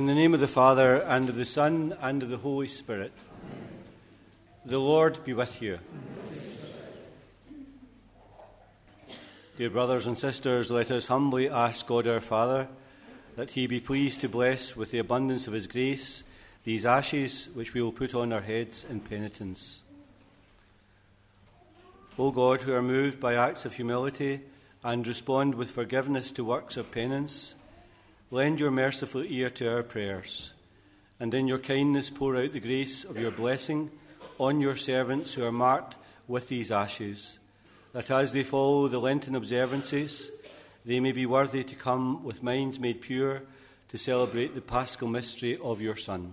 In the name of the Father, and of the Son, and of the Holy Spirit. The Lord be with you. Dear brothers and sisters, let us humbly ask God our Father that He be pleased to bless with the abundance of His grace these ashes which we will put on our heads in penitence. O God, who are moved by acts of humility and respond with forgiveness to works of penance, lend your merciful ear to our prayers, and in your kindness pour out the grace of your blessing on your servants who are marked with these ashes, that as they follow the Lenten observances, they may be worthy to come with minds made pure to celebrate the paschal mystery of your Son.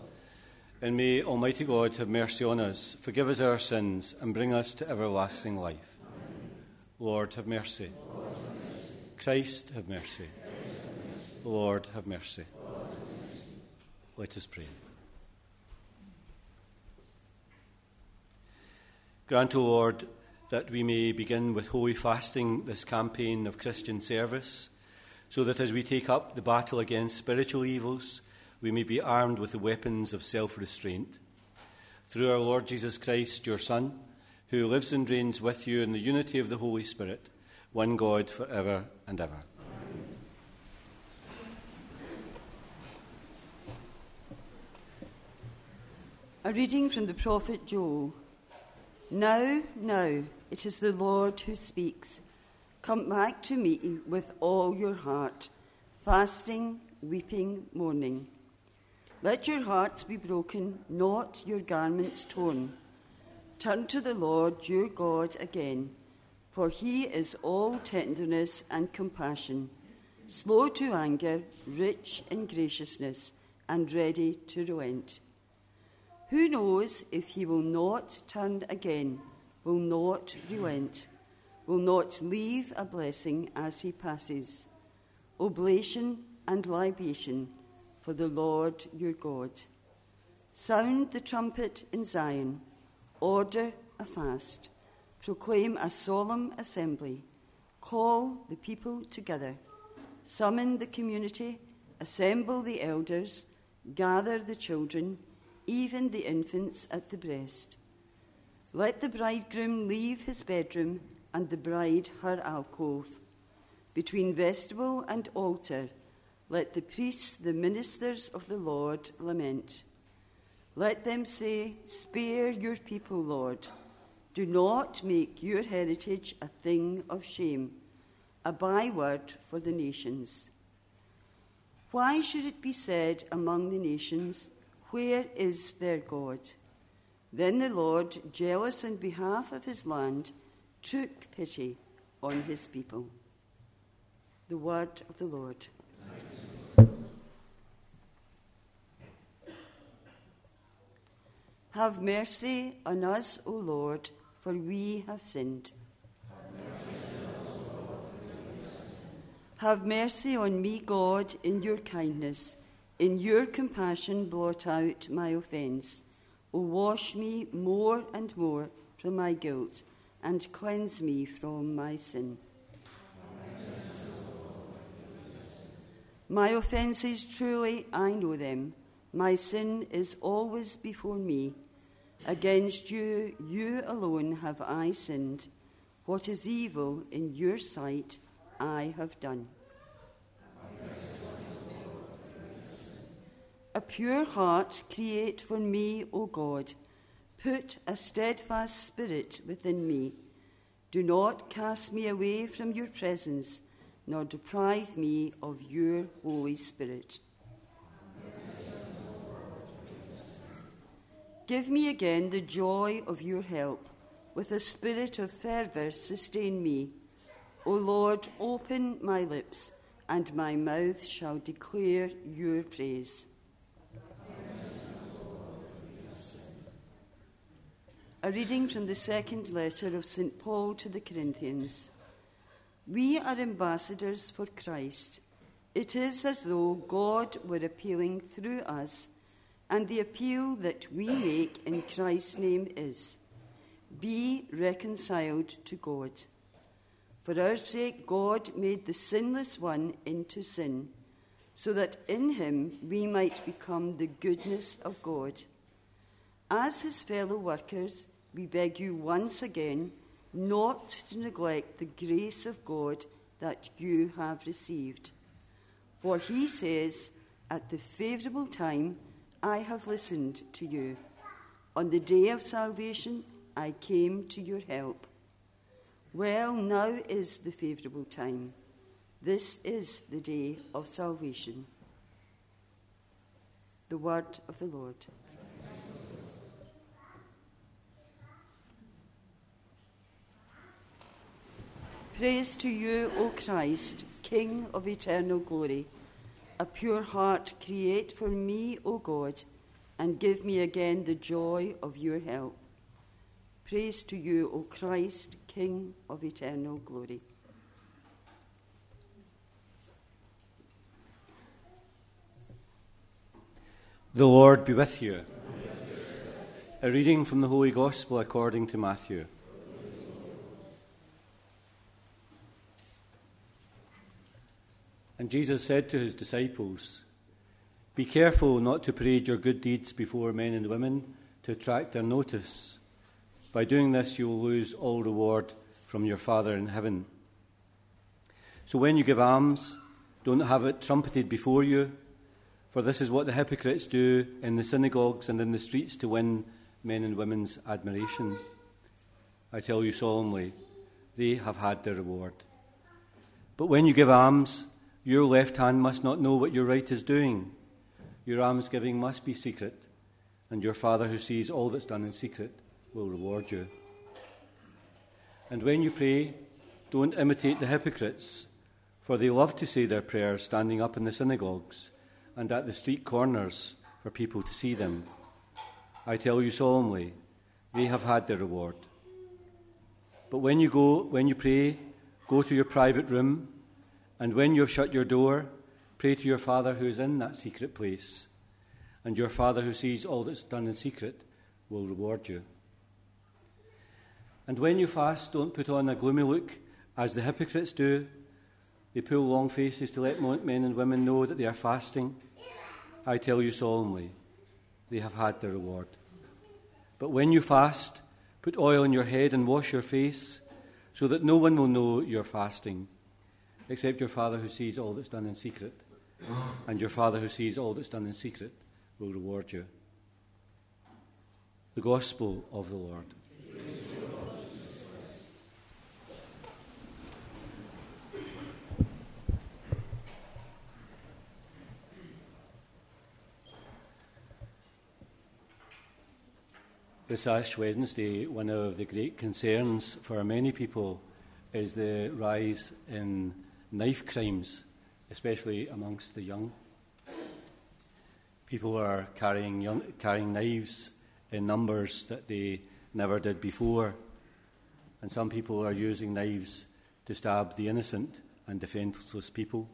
And may Almighty God have mercy on us, forgive us our sins, and bring us to everlasting life. Lord, have mercy. Christ, have mercy. Lord, have mercy. Let us pray. Grant, O Lord, that we may begin with holy fasting this campaign of Christian service, so that as we take up the battle against spiritual evils, we may be armed with the weapons of self restraint. Through our Lord Jesus Christ, your Son, who lives and reigns with you in the unity of the Holy Spirit, one God for ever and ever. A reading from the prophet Joel. Now, now, it is the Lord who speaks. Come back to me with all your heart, fasting, weeping, mourning. Let your hearts be broken, not your garments torn. Turn to the Lord your God again, for he is all tenderness and compassion, slow to anger, rich in graciousness, and ready to relent. Who knows if he will not turn again, will not relent, will not leave a blessing as he passes? Oblation and libation for the Lord your God. Sound the trumpet in Zion, order a fast, proclaim a solemn assembly, call the people together, summon the community, assemble the elders, gather the children, even the infants at the breast. Let the bridegroom leave his bedroom and the bride her alcove. Between vestibule and altar, let the priests, the ministers of the Lord, lament. Let them say, Spare your people, Lord. Do not make your heritage a thing of shame, a byword for the nations. Why should it be said among the nations, Where is their God? Then the Lord, jealous in behalf of his land, took pity on his people. The word of the Lord. Have mercy on us, O Lord, for we have sinned. Have mercy on me, God, in your kindness. In your compassion, blot out my offence. O wash me more and more from my guilt, and cleanse me from my sin. My offences, truly, I know them. My sin is always before me. Against you, you alone have I sinned. What is evil in your sight, I have done. A pure heart create for me, O God. Put a steadfast spirit within me. Do not cast me away from your presence, nor deprive me of your Holy Spirit. Give me again the joy of your help. With a spirit of fervour, sustain me. O Lord, open my lips, and my mouth shall declare your praise. A reading from the second letter of St. Paul to the Corinthians. We are ambassadors for Christ. It is as though God were appealing through us and the appeal that we make in Christ's name is be reconciled to God. For our sake, God made the sinless one into sin, so that in him we might become the goodness of God. As his fellow workers, we beg you once again not to neglect the grace of God that you have received. For he says, At the favourable time, I have listened to you. On the day of salvation, I came to your help. Well, now is the favourable time. This is the day of salvation. The word of the Lord. Praise to you, O Christ, King of eternal glory. A pure heart create for me, O God, and give me again the joy of your help. Praise to you, O Christ, King of eternal glory. The Lord be with you. A reading from the Holy Gospel according to Matthew. And Jesus said to his disciples, Be careful not to parade your good deeds before men and women to attract their notice. By doing this, you will lose all reward from your Father in heaven. So when you give alms, don't have it trumpeted before you, for this is what the hypocrites do in the synagogues and in the streets to win men and women's admiration. I tell you solemnly, they have had their reward. But when you give alms, your left hand must not know what your right is doing. Your almsgiving must be secret, and your Father who sees all that's done in secret will reward you. And when you pray, don't imitate the hypocrites, for they love to say their prayers standing up in the synagogues and at the street corners for people to see them. I tell you solemnly, they have had their reward. But when you go, when you pray, go to your private room and when you have shut your door, pray to your Father who is in that secret place. And your Father who sees all that's done in secret will reward you. And when you fast, don't put on a gloomy look as the hypocrites do. They pull long faces to let men and women know that they are fasting. I tell you solemnly, they have had their reward. But when you fast, put oil on your head and wash your face, so that no one will know you're fasting except your Father who sees all that's done in secret. And your Father who sees all that's done in secret will reward you. The Gospel of the Lord. This Ash Wednesday, one of the great concerns for many people is the rise in knife crimes, especially amongst the young. People are carrying, young, carrying knives in numbers that they never did before, and some people are using knives to stab the innocent and defenceless people.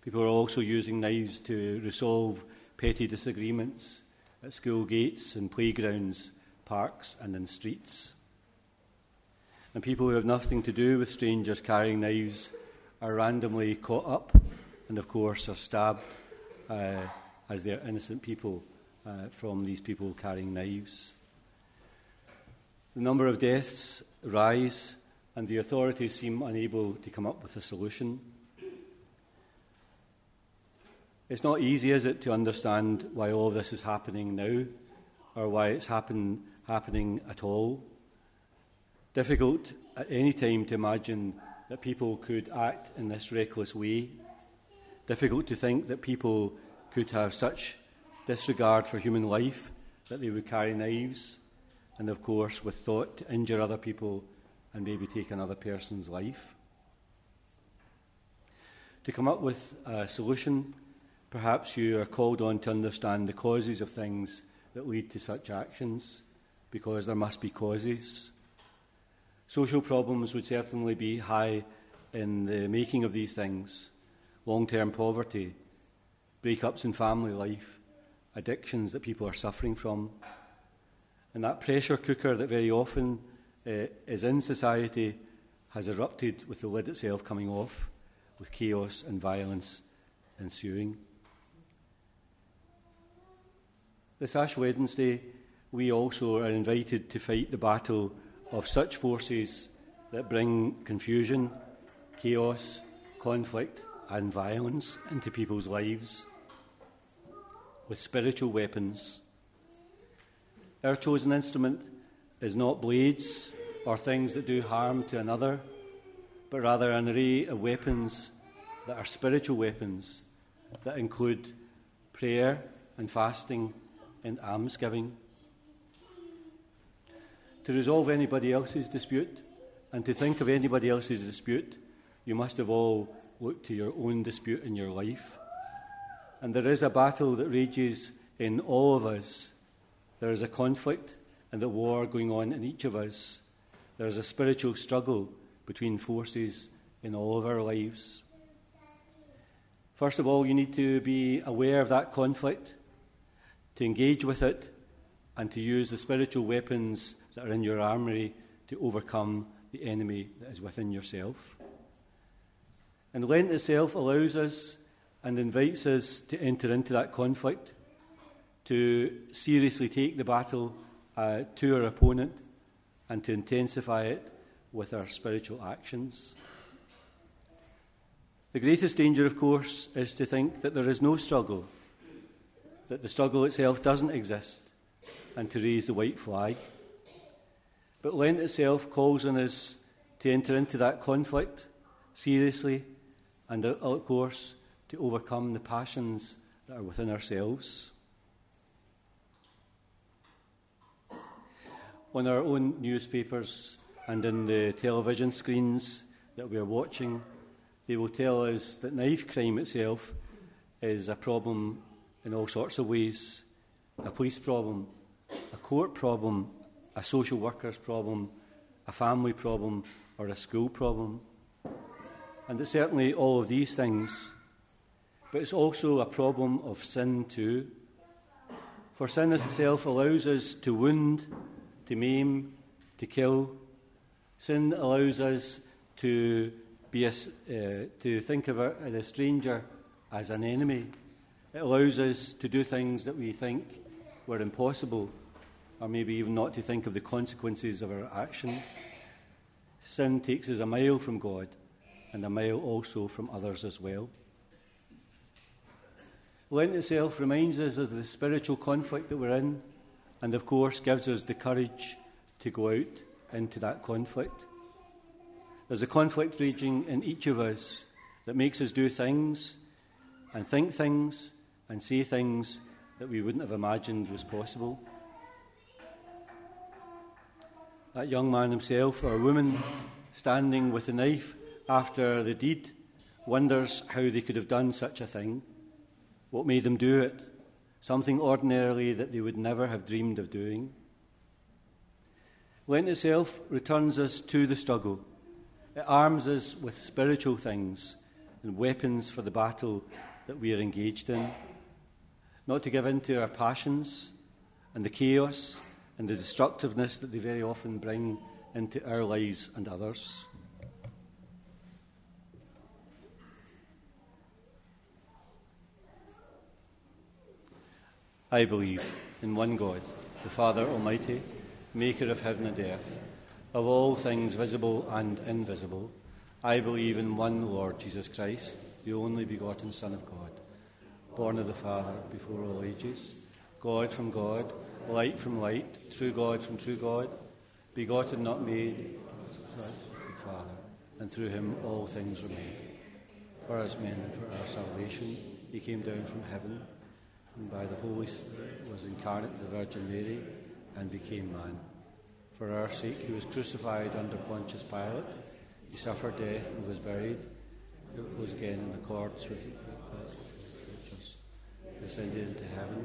People are also using knives to resolve petty disagreements at school gates and playgrounds, parks, and in streets and people who have nothing to do with strangers carrying knives are randomly caught up and, of course, are stabbed uh, as they are innocent people uh, from these people carrying knives. The number of deaths rise, and the authorities seem unable to come up with a solution. It's not easy, is it, to understand why all this is happening now or why it's happen, happening at all. Difficult at any time to imagine that people could act in this reckless way. Difficult to think that people could have such disregard for human life that they would carry knives, and of course, with thought to injure other people and maybe take another person's life. To come up with a solution, perhaps you are called on to understand the causes of things that lead to such actions, because there must be causes. Social problems would certainly be high in the making of these things long term poverty, breakups in family life, addictions that people are suffering from. And that pressure cooker that very often uh, is in society has erupted with the lid itself coming off, with chaos and violence ensuing. This Ash Wednesday, we also are invited to fight the battle of such forces that bring confusion, chaos, conflict, and violence into people's lives with spiritual weapons. Our chosen instrument is not blades or things that do harm to another, but rather an array of weapons that are spiritual weapons that include prayer and fasting and almsgiving. To resolve anybody else's dispute and to think of anybody else's dispute, you must have all looked to your own dispute in your life. And there is a battle that rages in all of us. There is a conflict and a war going on in each of us. There is a spiritual struggle between forces in all of our lives. First of all, you need to be aware of that conflict, to engage with it, and to use the spiritual weapons that are in your armory to overcome the enemy that is within yourself. And Lent itself allows us and invites us to enter into that conflict, to seriously take the battle uh, to our opponent, and to intensify it with our spiritual actions. The greatest danger, of course, is to think that there is no struggle, that the struggle itself doesn't exist, and to raise the white flag. But Lent itself calls on us to enter into that conflict seriously and, of course, to overcome the passions that are within ourselves. On our own newspapers and in the television screens that we are watching, they will tell us that knife crime itself is a problem in all sorts of ways a police problem, a court problem, a social worker's problem, a family problem, or a school problem. And it's certainly all of these things. But it's also a problem of sin, too. For sin itself allows us to wound, to maim, to kill. Sin allows us to, be a, uh, to think of a, a stranger as an enemy. It allows us to do things that we think were impossible or maybe even not to think of the consequences of our action. Sin takes us a mile from God and a mile also from others as well. Lent itself reminds us of the spiritual conflict that we're in, and of course gives us the courage to go out into that conflict. There's a conflict raging in each of us that makes us do things and think things and say things that we wouldn't have imagined was possible that young man himself or a woman standing with a knife after the deed wonders how they could have done such a thing, what made them do it, something ordinarily that they would never have dreamed of doing. Lent itself returns us to the struggle. It arms us with spiritual things and weapons for the battle that we are engaged in. Not to give in to our passions and the chaos and the destructiveness that they very often bring into our lives and others. I believe in one God, the Father Almighty, maker of heaven and earth, of all things visible and invisible. I believe in one Lord Jesus Christ, the only begotten Son of God, born of the Father before all ages, God from God light from light, true God from true God, begotten, not made, the Father, and through him all things were made. For us men and for our salvation, he came down from heaven and by the Holy Spirit was incarnate the Virgin Mary and became man. For our sake he was crucified under Pontius Pilate. He suffered death and was buried. He rose again in accordance with the Scriptures. He ascended into heaven,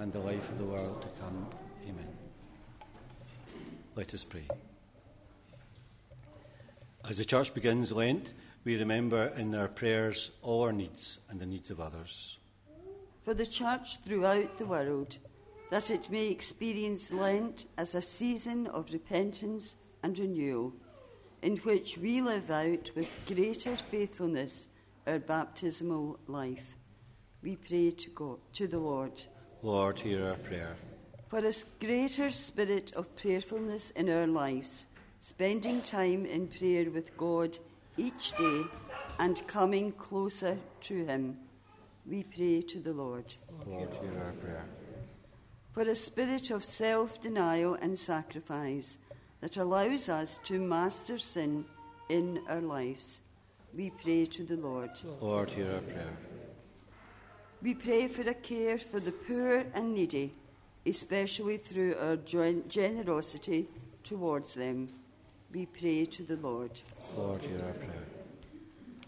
and the life of the world to come. Amen. Let us pray. As the church begins Lent, we remember in our prayers all our needs and the needs of others. For the church throughout the world, that it may experience Lent as a season of repentance and renewal, in which we live out with greater faithfulness our baptismal life. We pray to God, to the Lord. Lord, hear our prayer. For a greater spirit of prayerfulness in our lives, spending time in prayer with God each day and coming closer to Him, we pray to the Lord. Lord, hear our prayer. For a spirit of self denial and sacrifice that allows us to master sin in our lives, we pray to the Lord. Lord, hear our prayer. We pray for a care for the poor and needy, especially through our gen- generosity towards them. We pray to the Lord. Lord, hear our prayer.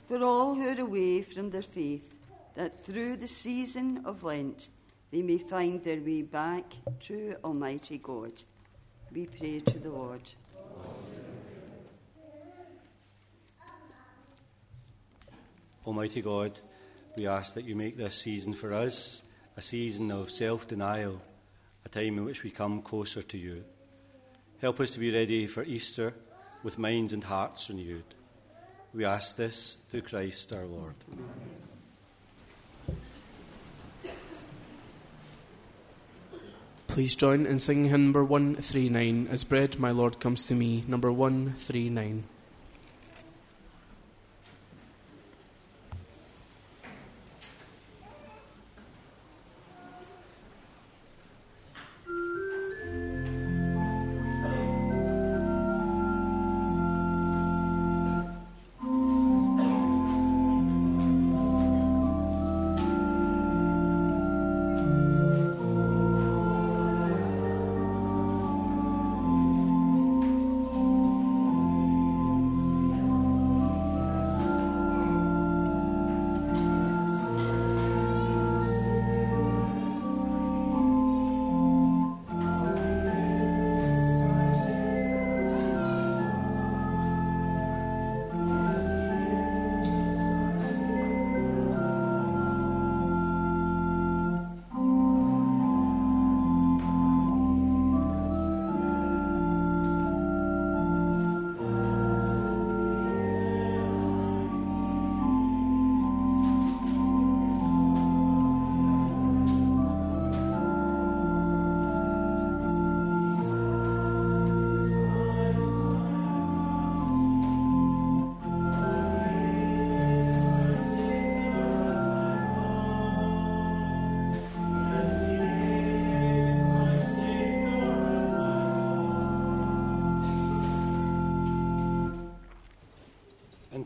For all who are away from their faith, that through the season of Lent they may find their way back to Almighty God. We pray to the Lord. Almighty God, we ask that you make this season for us a season of self denial, a time in which we come closer to you. Help us to be ready for Easter with minds and hearts renewed. We ask this through Christ our Lord. Please join in singing hymn number 139 As Bread My Lord Comes to Me, number 139.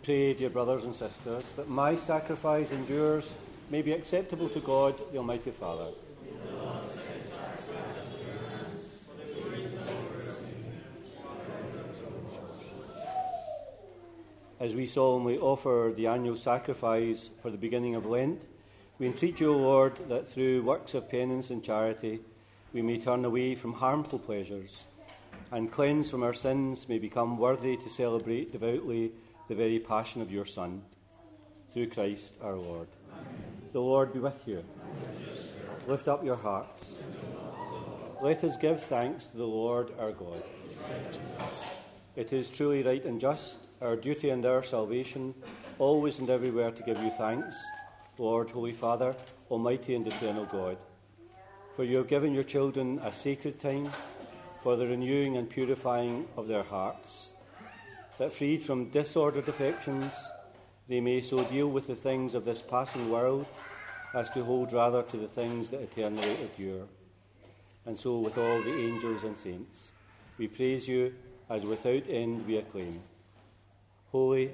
Pray, dear brothers and sisters, that my sacrifice and yours may be acceptable to God, the Almighty Father. As we solemnly offer the annual sacrifice for the beginning of Lent, we entreat you, O Lord, that through works of penance and charity we may turn away from harmful pleasures and cleansed from our sins may become worthy to celebrate devoutly the very passion of your Son. Through Christ our Lord. The Lord be with you. Lift up your hearts. Let us give thanks to the Lord our God. It is truly right and just, our duty and our salvation, always and everywhere to give you thanks, Lord, Holy Father, Almighty and eternal God. For you have given your children a sacred time for the renewing and purifying of their hearts, that freed from disordered affections, they may so deal with the things of this passing world as to hold rather to the things that eternally endure. And so with all the angels and saints, we praise you as without end we acclaim. Holy,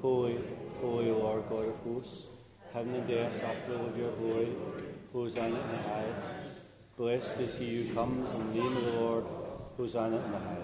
holy, holy Lord God of hosts, heaven and earth are full of your glory. Hosanna in the highest. Blessed is he who comes in the name of the Lord. Hosanna in the highest.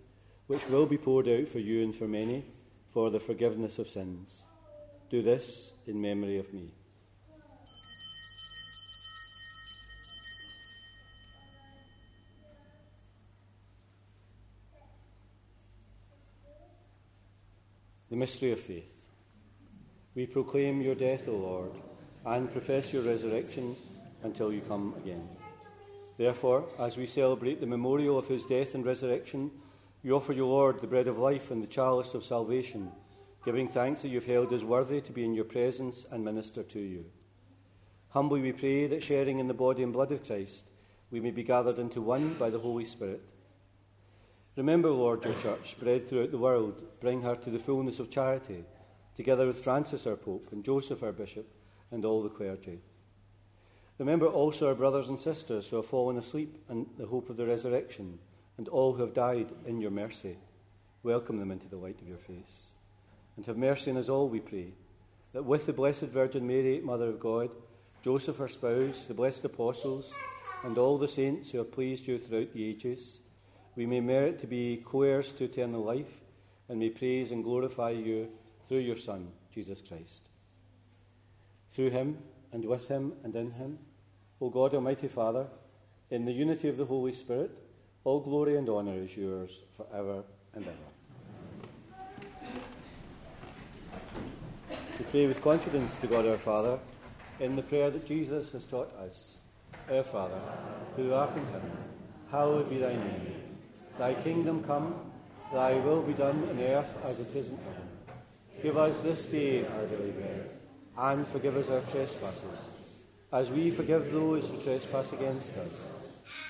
which will be poured out for you and for many for the forgiveness of sins. Do this in memory of me. The mystery of faith. We proclaim your death, O Lord, and profess your resurrection until you come again. Therefore, as we celebrate the memorial of his death and resurrection, we offer you, Lord, the bread of life and the chalice of salvation, giving thanks that you have held us worthy to be in your presence and minister to you. Humbly we pray that sharing in the body and blood of Christ, we may be gathered into one by the Holy Spirit. Remember, Lord, your church spread throughout the world. Bring her to the fullness of charity, together with Francis, our Pope, and Joseph, our Bishop, and all the clergy. Remember also our brothers and sisters who have fallen asleep in the hope of the resurrection, and all who have died in your mercy. Welcome them into the light of your face. And have mercy on us all, we pray, that with the Blessed Virgin Mary, Mother of God, Joseph, her spouse, the blessed apostles, and all the saints who have pleased you throughout the ages, we may merit to be co heirs to eternal life and may praise and glorify you through your Son, Jesus Christ. Through him, and with him, and in him, O God, Almighty Father, in the unity of the Holy Spirit, all glory and honour is yours forever and ever. We pray with confidence to God our Father in the prayer that Jesus has taught us. Our Father, who art in heaven, hallowed be thy name. Thy kingdom come, thy will be done on earth as it is in heaven. Give us this day our daily bread, and forgive us our trespasses, as we forgive those who trespass against us.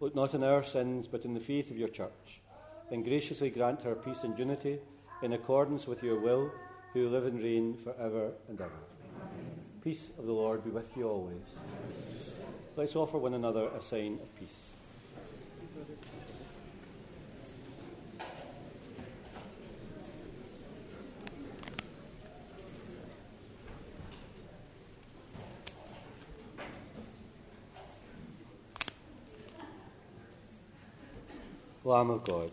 look not on our sins, but in the faith of your church, and graciously grant her peace and unity in accordance with your will, who live and reign for ever and ever. Peace of the Lord be with you always. Let's offer one another a sign of peace. Lamb of God.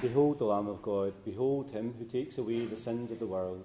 Behold the Lamb of God, behold him who takes away the sins of the world.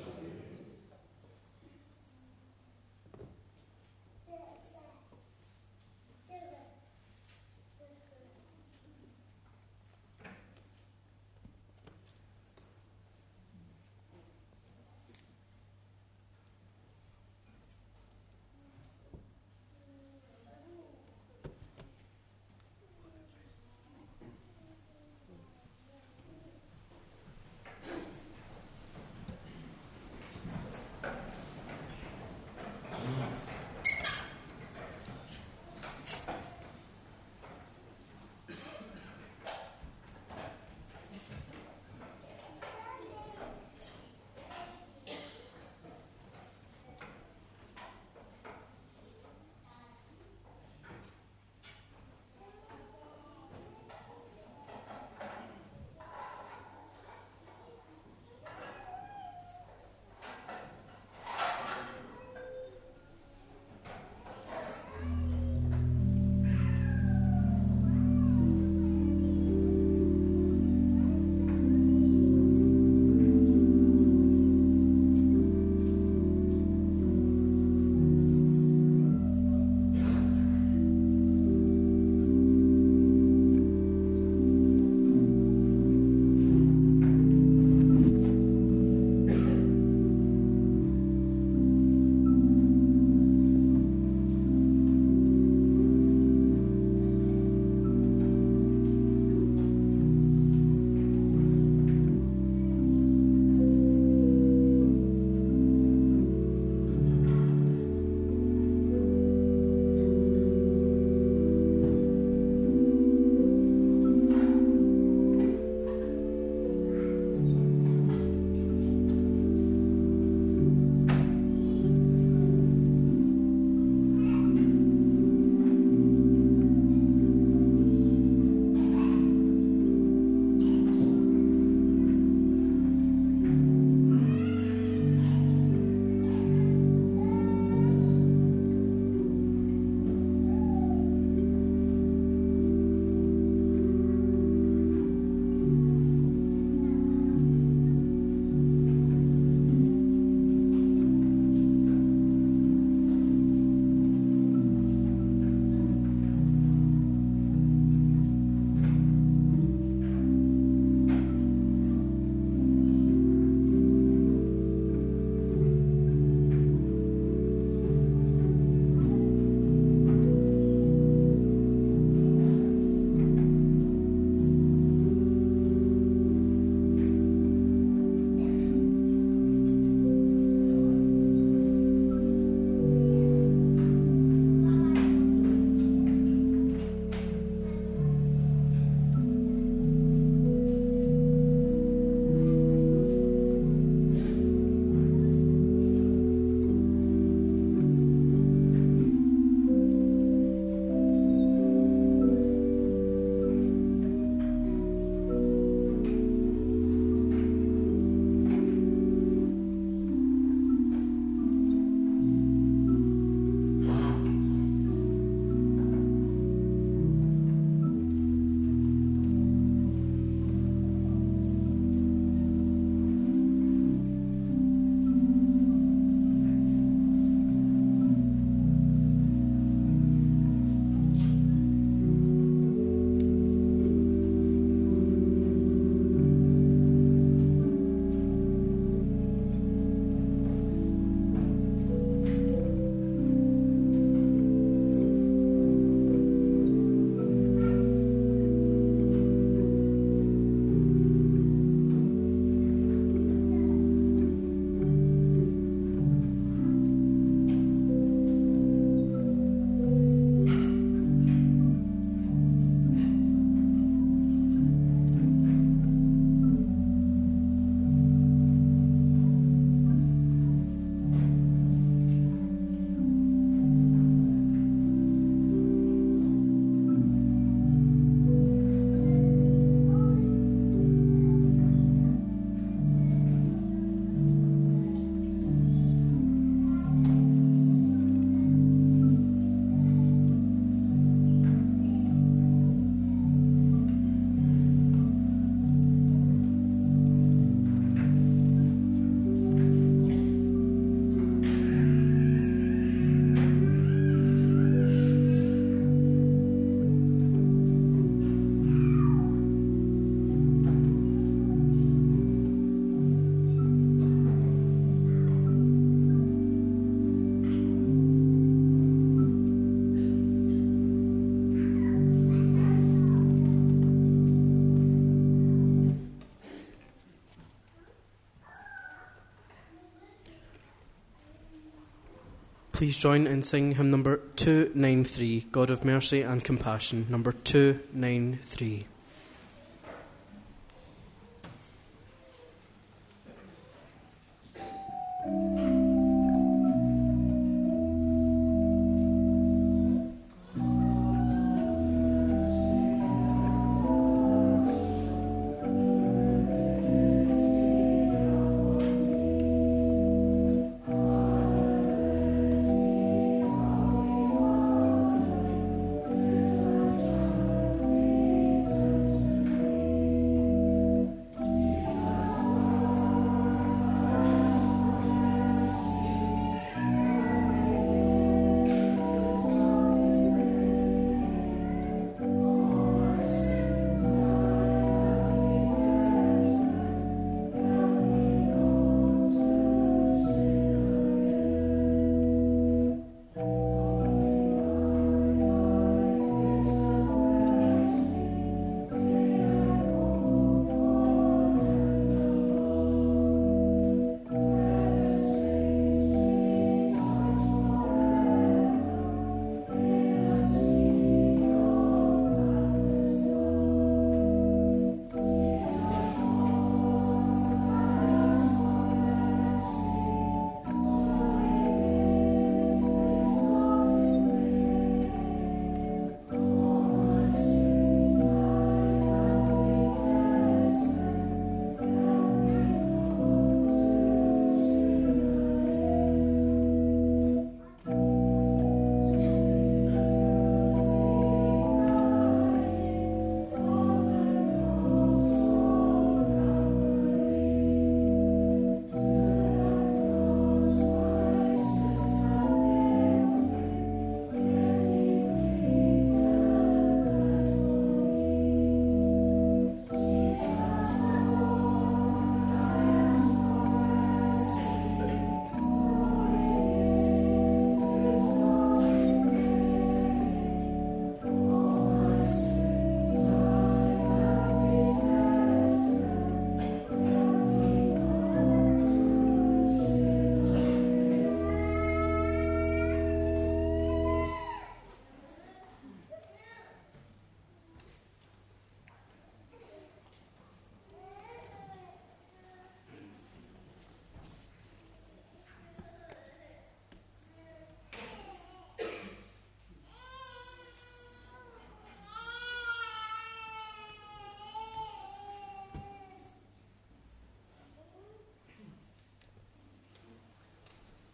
please join in singing hymn number 293, God of Mercy and Compassion, number 293.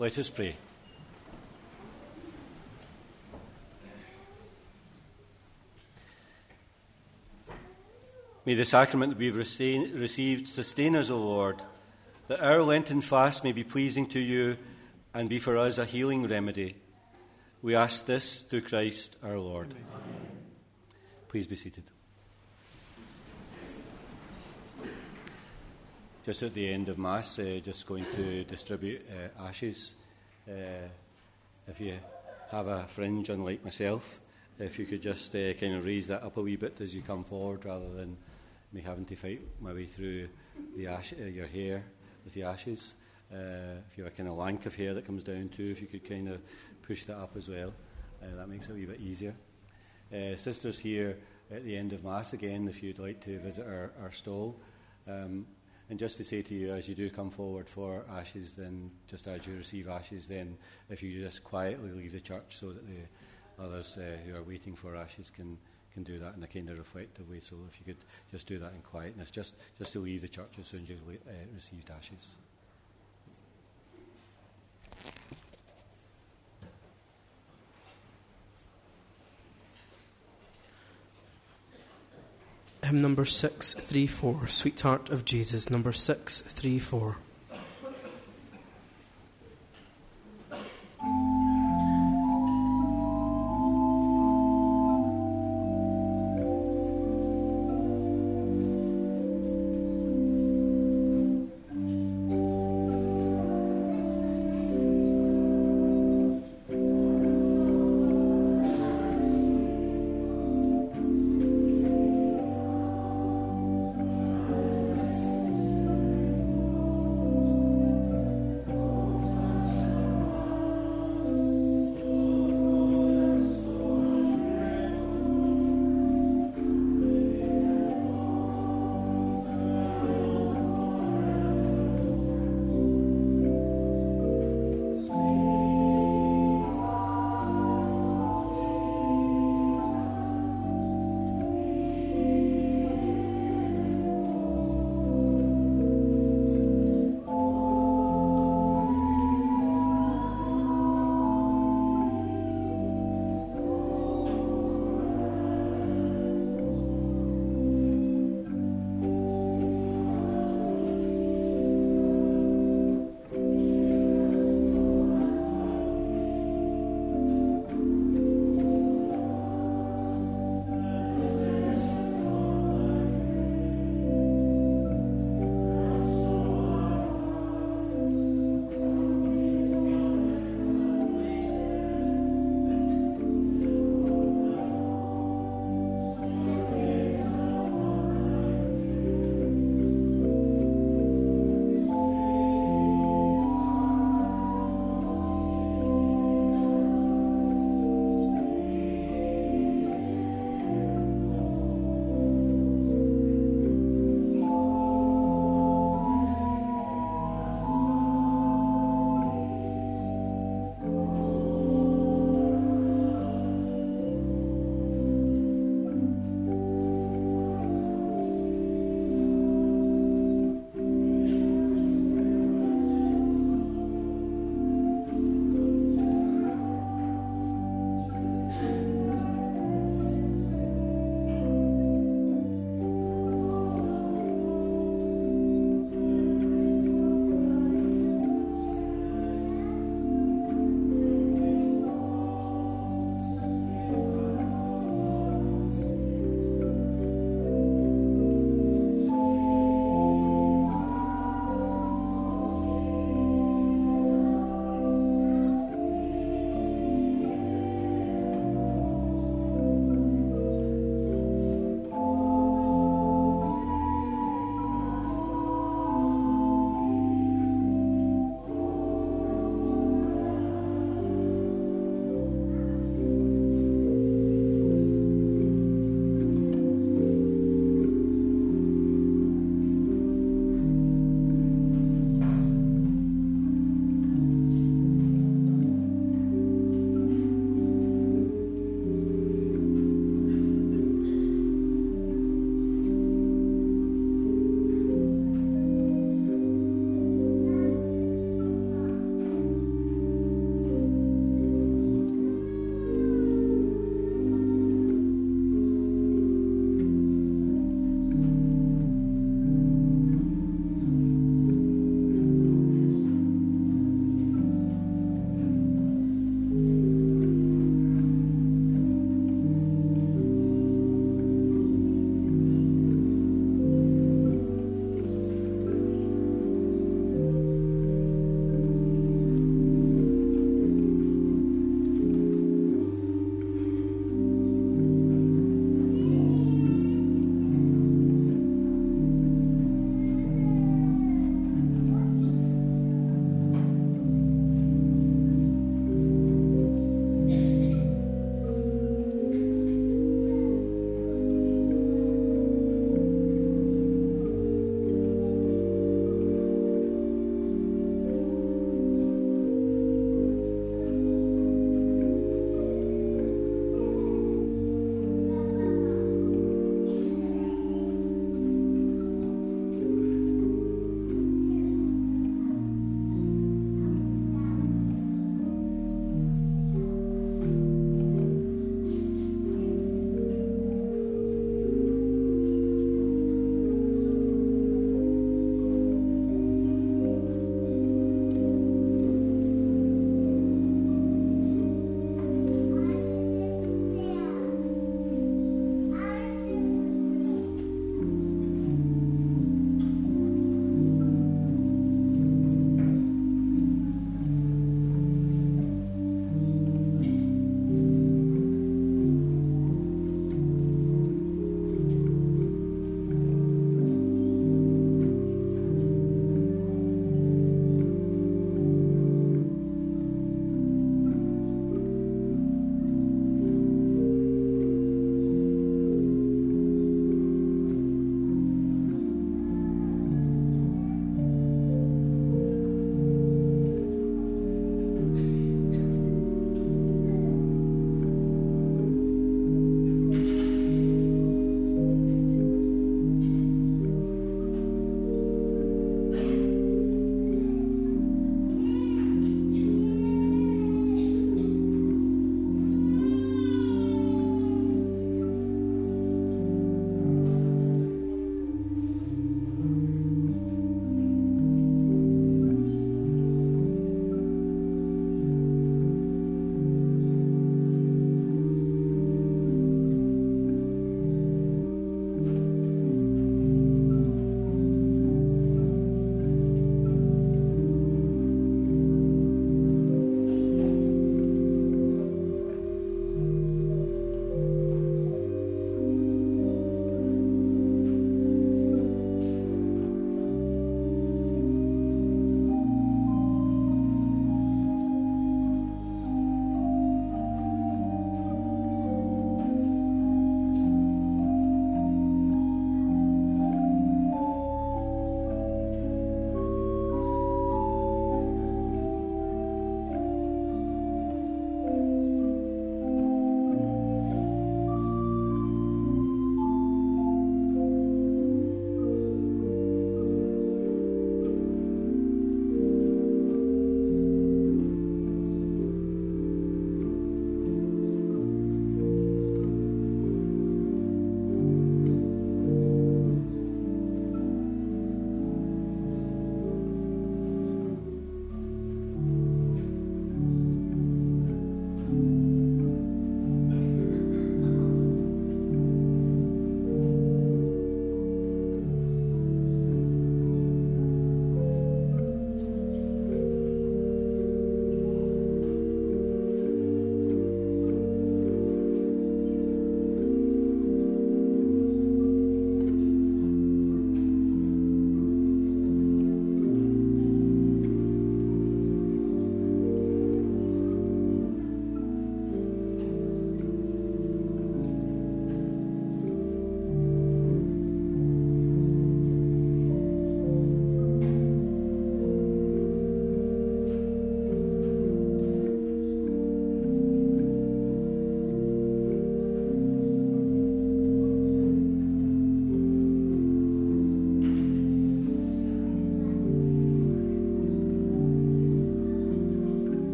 Let us pray. May the sacrament that we've received sustain us, O Lord, that our Lenten fast may be pleasing to you and be for us a healing remedy. We ask this through Christ our Lord. Amen. Please be seated. Just at the end of Mass, uh, just going to distribute uh, ashes. Uh, if you have a fringe, unlike myself, if you could just uh, kind of raise that up a wee bit as you come forward rather than me having to fight my way through the ash, uh, your hair with the ashes. If you have a kind of lank of hair that comes down too, if you could kind of push that up as well, that makes it a wee bit easier. sisters here at the end of Mass again, if you'd like to visit our, our stall. Um, and just to say to you, as you do come forward for ashes, then just as you receive ashes, then if you just quietly leave the church so that the others uh, who are waiting for ashes can, can do that in a kind of reflective way. So if you could just do that in quietness, just, just to leave the church as soon as you've uh, received ashes. Hymn number 634, Sweetheart of Jesus, number 634.